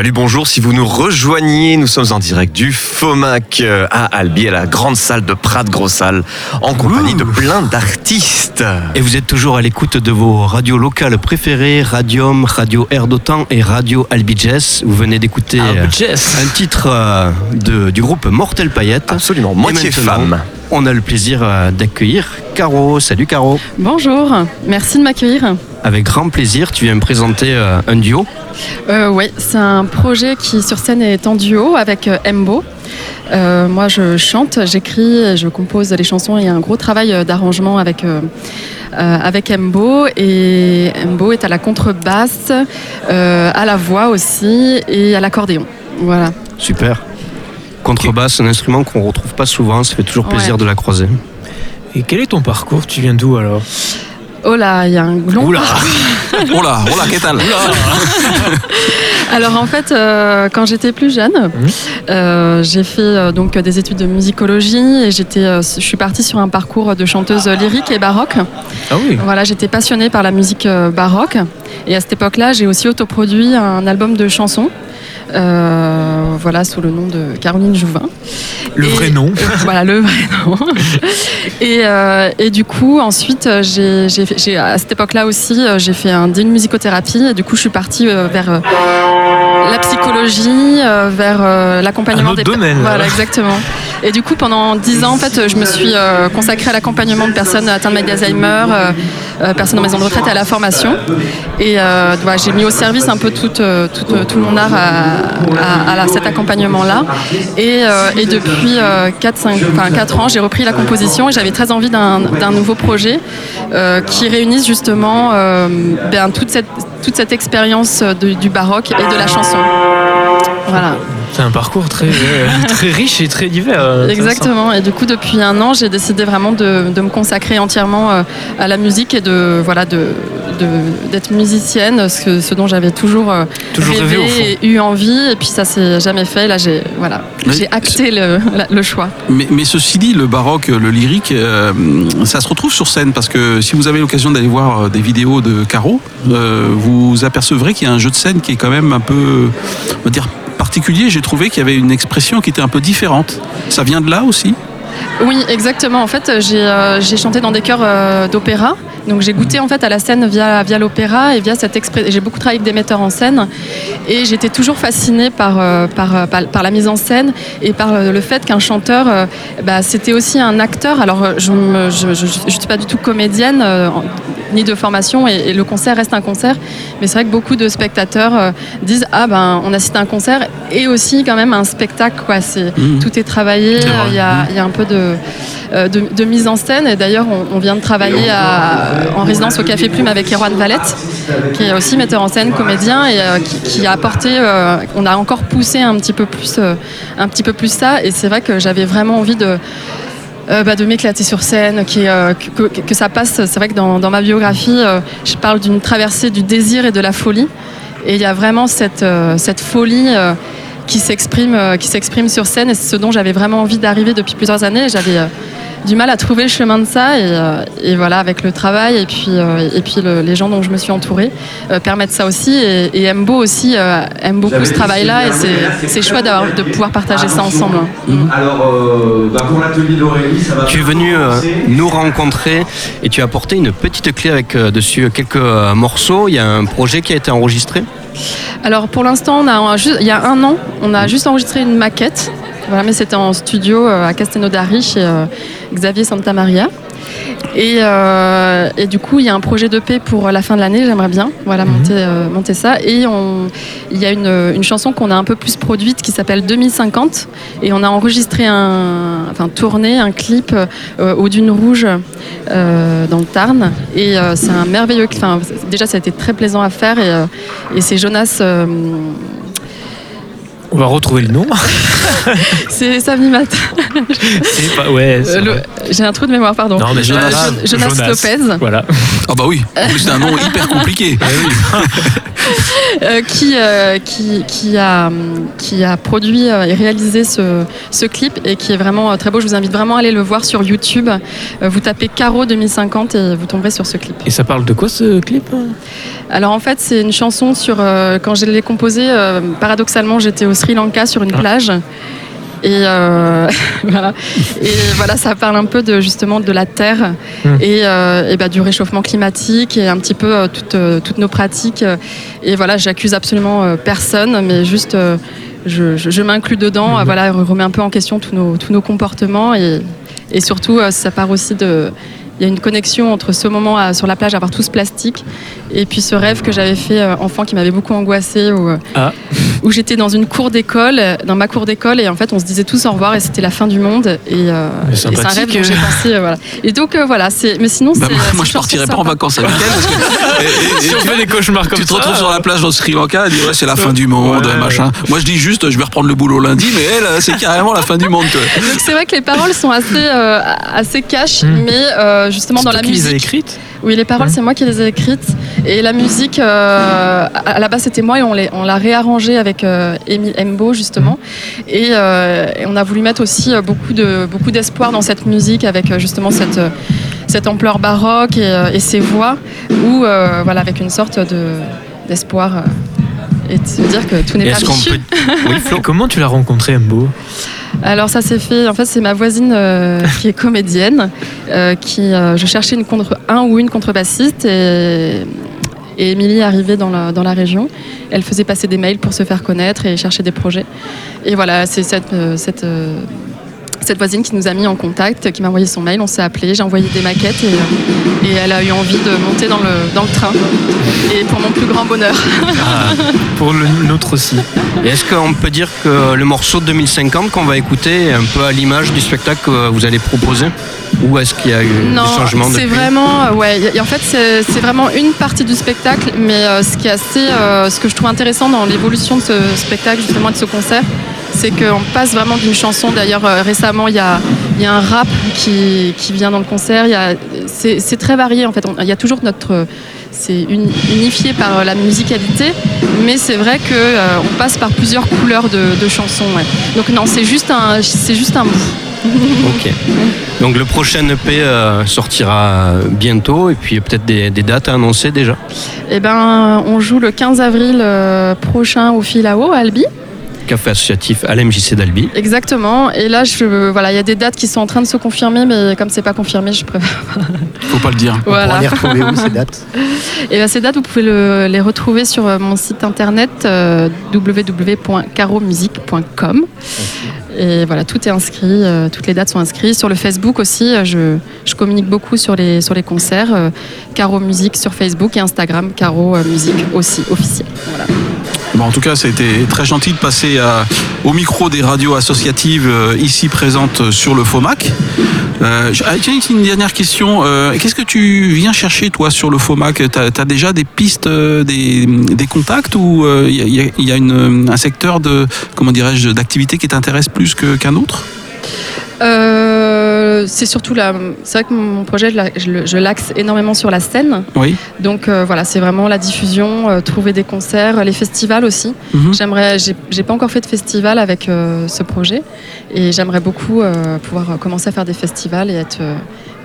Salut, bonjour. Si vous nous rejoignez, nous sommes en direct du FOMAC euh, à Albi, à la grande salle de Prat Grossal, en compagnie de plein d'artistes. Et vous êtes toujours à l'écoute de vos radios locales préférées, Radium, Radio Air d'Otan et Radio Albi Jazz. Vous venez d'écouter euh, Jazz. un titre euh, de- du groupe Mortel Paillette. Absolument, moitié femme. On a le plaisir d'accueillir Caro. Salut Caro. Bonjour, merci de m'accueillir. Avec grand plaisir, tu viens me présenter euh, un duo. Euh, oui, c'est un projet qui sur scène est en duo avec euh, Embo. Euh, moi je chante, j'écris, je compose les chansons. Il y a un gros travail euh, d'arrangement avec, euh, euh, avec Embo. Et Embo est à la contrebasse, euh, à la voix aussi et à l'accordéon. Voilà. Super. Contrebasse, un instrument qu'on retrouve pas souvent, ça fait toujours plaisir Ouais. de la croiser. Et quel est ton parcours? Tu viens d'où alors? Oh là, il y a un long Oula. Là, oh là, qu'est-ce Alors en fait, euh, quand j'étais plus jeune, euh, j'ai fait euh, donc des études de musicologie et j'étais, je suis partie sur un parcours de chanteuse lyrique et baroque. Ah oui. Voilà, j'étais passionnée par la musique baroque et à cette époque-là, j'ai aussi autoproduit un album de chansons. Euh, voilà, sous le nom de Caroline Jouvin. Le Et- vrai nom. euh, voilà, le vrai nom. et, euh, et du coup, ensuite, euh, j'ai, j'ai à cette époque-là aussi, j'ai fait un d'une musicothérapie. Et du coup, je suis partie vers la psychologie, vers l'accompagnement Un autre des domaine, là. Voilà, exactement. Et du coup, pendant dix ans, en fait, je me suis euh, consacrée à l'accompagnement de personnes atteintes d'Alzheimer, euh, euh, personnes en maison de retraite et à la formation. Et voilà, j'ai mis au service un peu tout, tout, mon art à, à- cet accompagnement-là. Et, et depuis 4, ans, j'ai repris la composition et j'avais très envie d'un nouveau projet qui réunisse justement ben, toute cette, toute cette expérience de- du baroque et de la chanson. Voilà. C'est un parcours très, très riche et très divers. euh, Exactement. Et du coup, depuis un an, j'ai décidé vraiment de, de me consacrer entièrement euh, à la musique et de voilà de de- d'être musicienne, ce, que- ce dont j'avais toujours, euh, Toujours rêvé, et eu envie. Et puis ça s'est jamais fait. Là, j'ai voilà, j'ai acté le, le choix. mais, mais ceci dit, le baroque, le lyrique, euh, ça se retrouve sur scène parce que si vous avez l'occasion d'aller voir des vidéos de Caro, euh, vous apercevrez qu'il y a un jeu de scène qui est quand même un peu, on va dire, particulier. J'ai trouvé qu'il y avait une expression qui était un peu différente. Ça vient de là aussi? Oui, exactement. En fait, j'ai euh, chanté dans des chœurs euh, d'opéra. Donc j'ai goûté en fait à la scène via, via l'opéra et via cette expression. J'ai beaucoup travaillé avec des metteurs en scène et j'étais toujours fascinée par, euh, par, euh, par, par la mise en scène et par euh, le fait qu'un chanteur, euh, bah, c'était aussi un acteur. Alors je ne je, je, je suis pas du tout comédienne euh, en- ni de formation et, et le concert reste un concert. Mais c'est vrai que beaucoup de spectateurs disent ah ben on assiste à un concert et aussi quand même un spectacle quoi. C'est Mhm. tout est travaillé. Il y a, il y a un peu de, de, de mise en scène. Et d'ailleurs, on, on vient de travailler à- en résidence au Café Plume avec Erwan Valette, qui est aussi metteur en scène, comédien, et euh, qui, a apporté. euh, on a encore poussé un petit peu plus, euh, un petit peu plus ça. Et c'est vrai que j'avais vraiment envie de. euh, bah, m'éclater sur scène, euh, que, ça passe. C'est vrai que dans, ma biographie, euh, je parle d'une traversée du désir et de la folie. Et il y a vraiment cette, euh, cette folie euh, qui s'exprime euh, sur scène. Et c'est ce dont j'avais vraiment envie d'arriver depuis plusieurs années. J'avais euh, du mal à trouver le chemin de ça. Et, euh, et voilà, avec le travail et puis, euh, et puis le- les gens dont je me suis entourée euh, permettent ça aussi. Et, et Embo aussi euh, aime beaucoup ce travail-là. Et c'est- c'est chouette d'avoir- de pouvoir partager ça ensemble. Alors, euh, bah, pour l'atelier d'Aurélie, ça va. Tu es venu euh, nous rencontrer et tu as apporté une petite clé avec euh, dessus quelques euh, morceaux. Il y a un projet qui a été enregistré? Alors pour l'instant, on a il y a un an, on a juste enregistré une maquette. Voilà, mais c'était en studio euh, à Castelnaudary chez euh, Xavier Santamaria. Et, euh, et du coup, il y a un projet de paix pour la fin de l'année, j'aimerais bien voilà, monter, euh, monter ça. Et il y a une, une chanson qu'on a un peu plus produite qui s'appelle 2050. Et on a enregistré un, enfin tourné un clip euh, aux Dunes Rouges dans le Tarn. Et c'est un merveilleux clip. Enfin, déjà, ça a été très plaisant à faire. Et, et c'est Jonas. On va retrouver le nom. C'est Samy Mat. C'est pas- ouais, c'est Euh, le-. J'ai un trou de mémoire, pardon. Non, mais Euh, Jonas, Jo- Jonas Lopez. Voilà. Ah bah oui, en plus c'est un nom hyper compliqué. euh, qui, euh, qui, qui, a, qui a produit euh, et réalisé ce, ce clip et qui est vraiment très beau. Je vous invite vraiment à aller le voir sur YouTube. Vous tapez Caro 2050 et vous tomberez sur ce clip. Et ça parle de quoi ce clip Alors en fait, c'est une chanson sur. quand je l'ai composée, paradoxalement, j'étais au Sri Lanka sur une plage. Et euh, voilà. Et voilà, ça parle un peu de justement de la terre Mm. et, euh, et bah, du réchauffement climatique et un petit peu euh, toutes, toutes nos pratiques. Et voilà, j'accuse absolument personne, mais juste je, je- je m'inclus dedans. Euh, Voilà, je remets un peu en question tous nos, tous nos comportements et, et surtout, ça part aussi de. Il y a une connexion entre ce moment à- sur la plage, à avoir tout ce plastique, et puis ce rêve que j'avais fait euh, enfant qui m'avait beaucoup angoissé, où, Ah. Où j'étais dans une cour d'école, euh, dans ma cour d'école, et en fait on se disait tous au revoir, et c'était la fin du monde. Et, euh, et c'est un rêve dont j'ai pensé. euh, voilà. Et donc euh, voilà, c'est. Mais sinon, Bah, c'est. moi, je partirais pas en vacances avec elle parce que et- et- Si on tu- fait des cauchemars comme tu te ça. retrouves sur la plage au Sri Lanka et dis ouais c'est la fin du monde Ouais. machin. Moi je dis juste je vais reprendre le boulot lundi mais elle c'est carrément la fin du monde. Donc c'est vrai que les paroles sont assez, euh, assez cash, Hmm. mais euh, justement dans la qui les as musique. écrites? Oui, les paroles, c'est moi qui les ai écrites. Et la musique, euh, à la base, c'était moi et on l'a réarrangée avec euh, Amy Embo, justement. Et, euh, et on a voulu mettre aussi beaucoup de beaucoup d'espoir dans cette musique avec justement cette, cette ampleur baroque et, et ces voix, où, euh, voilà, avec une sorte de, d'espoir. et de se dire que tout n'est pas fichu. peut. Oui, Flo Et Comment tu l'as rencontré, Mbo Alors ça s'est fait, en fait c'est ma voisine euh, qui est comédienne, euh, qui, euh, je cherchais une contre, un ou une contrebassiste et, et Émilie arrivée dans la, dans la région. Elle faisait passer des mails pour se faire connaître et chercher des projets. Et voilà, c'est cette, euh, euh, cette voisine qui nous a mis en contact, qui m'a envoyé son mail, on s'est appelé, j'ai envoyé des maquettes et, euh, et elle a eu envie de monter dans le, dans le train. Et pour mon plus grand bonheur. Ah, Pour le nôtre aussi. Est-ce qu'on peut dire que le morceau de 2050 qu'on va écouter est un peu à l'image du spectacle que vous allez proposer? Ou est-ce qu'il y a eu Non, des changements c'est vraiment, euh, ouais. En fait, c'est vraiment une partie du spectacle, mais euh, ce qui est assez, euh, ce que je trouve intéressant dans l'évolution de ce spectacle, justement, de ce concert, c'est qu'on passe vraiment d'une chanson. D'ailleurs, récemment, il y a, y a un rap qui, qui vient dans le concert. C'est très varié, en fait. Il y a toujours notre c'est uni- unifié par la musicalité, mais c'est vrai que euh, on passe par plusieurs couleurs de, de chansons. ouais. Donc non, c'est juste un, c'est juste un bout. Ok. Donc le prochain EP euh, sortira bientôt et puis peut-être des, dates à annoncer déjà. Eh ben, on joue le 15 avril euh, prochain au Filao à Albi. Café associatif à l'MJC d'Albi. Exactement. Et là, je, voilà, il y a des dates qui sont en train de se confirmer, mais comme c'est pas confirmé, je préfère. Faut pas le dire. On pourra Voilà. les retrouver où ces dates? Et ben, ces dates, vous pouvez le- les retrouver sur euh, mon site internet euh, www.caromusique.com. Et voilà, tout est inscrit, euh, toutes les dates sont inscrites. Sur le Facebook aussi, euh, je, je communique beaucoup sur les, sur les concerts. euh, Caro Musique sur Facebook et Instagram, Caro Musique aussi, officiel. Voilà. En tout cas, été très gentil de passer à- au micro des radios associatives euh, ici présentes sur le FOMAC. Euh, ah, tiens, une dernière question. Euh, Qu'est-ce que tu viens chercher, toi, sur le FOMAC? Tu as, déjà des pistes, euh, des, contacts ou il y a, un secteur d'activité qui t'intéresse plus qu'un autre? Euh, c'est surtout la. C'est vrai que mon projet, je l'axe énormément sur la scène. Oui. Donc euh, voilà, c'est vraiment la diffusion, euh, trouver des concerts, les festivals aussi. Mhm. J'aimerais, j'ai, pas encore fait de festival avec euh, ce projet, et j'aimerais beaucoup pouvoir commencer à faire des festivals et être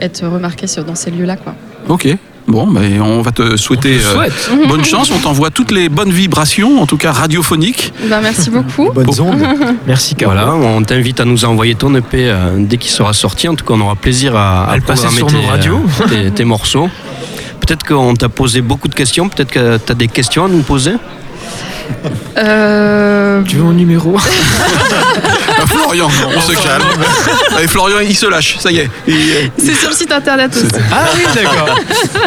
être remarqué sur, dans ces lieux-là, quoi. Ok. Bon, ben, on va te souhaiter euh, bonne chance. On t'envoie toutes les bonnes vibrations, en tout cas radiophoniques. Ben, merci beaucoup. Bonnes ondes. Merci, Caro. Voilà, on t'invite à nous envoyer ton EP euh, dès qu'il sera sorti. En tout cas, on aura plaisir à, à À le passer sur nos radios. euh, tes, tes morceaux. Peut-être qu'on t'a posé beaucoup de questions, peut-être que tu as des questions à nous poser. Euh, Tu veux mon numéro? Ah, Florian, on se calme. Allez, Florian, il se lâche, ça y est. Il- c'est sur le site internet aussi. Ah oui, d'accord.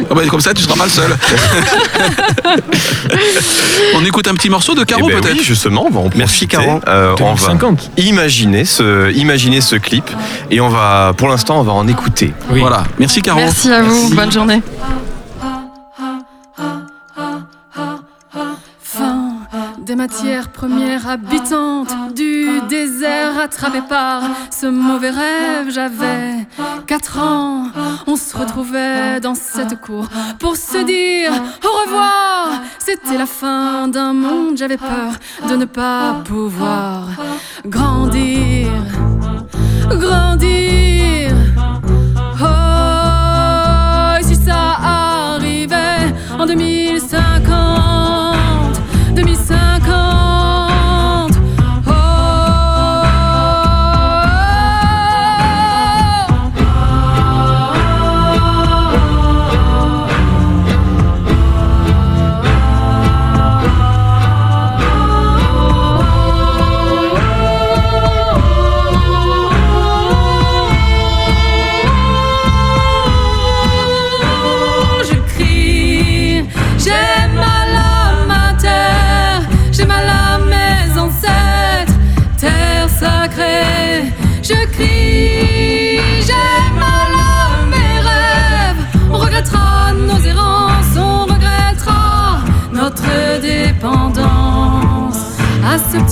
Ah bah, comme ça, tu seras pas le seul. on écoute un petit morceau de Caro, Eh ben peut-être oui, justement, on va en Merci, profiter. Caro. Euh, on va 2050. imaginer ce, imaginer ce clip et on va, pour l'instant, on va en écouter. Oui. Voilà, merci Caro. Merci à vous. Bonne journée. Des matière première habitante du désert attrapée par ce mauvais rêve. J'avais 4 ans, on se retrouvait dans cette cour pour se dire au revoir. C'était la fin d'un monde, j'avais peur de ne pas pouvoir grandir, grandir.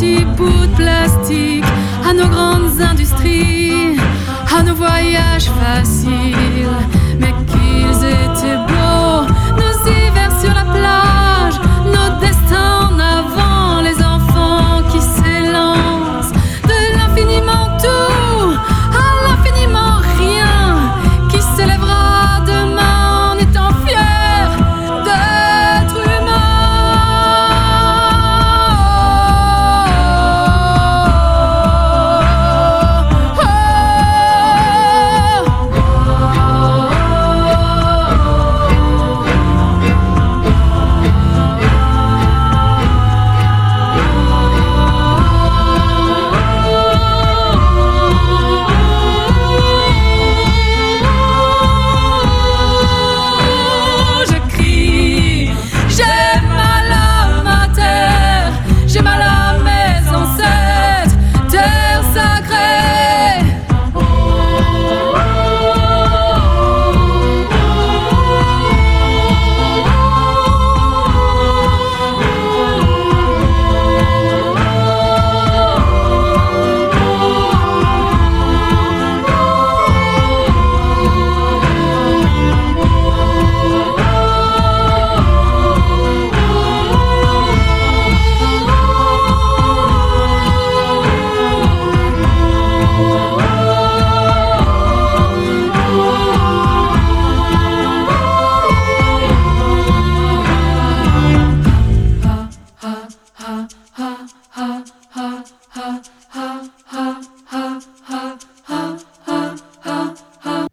À ce petit bout de plastique, à nos grandes industries, à nos voyages faciles, mais beaux.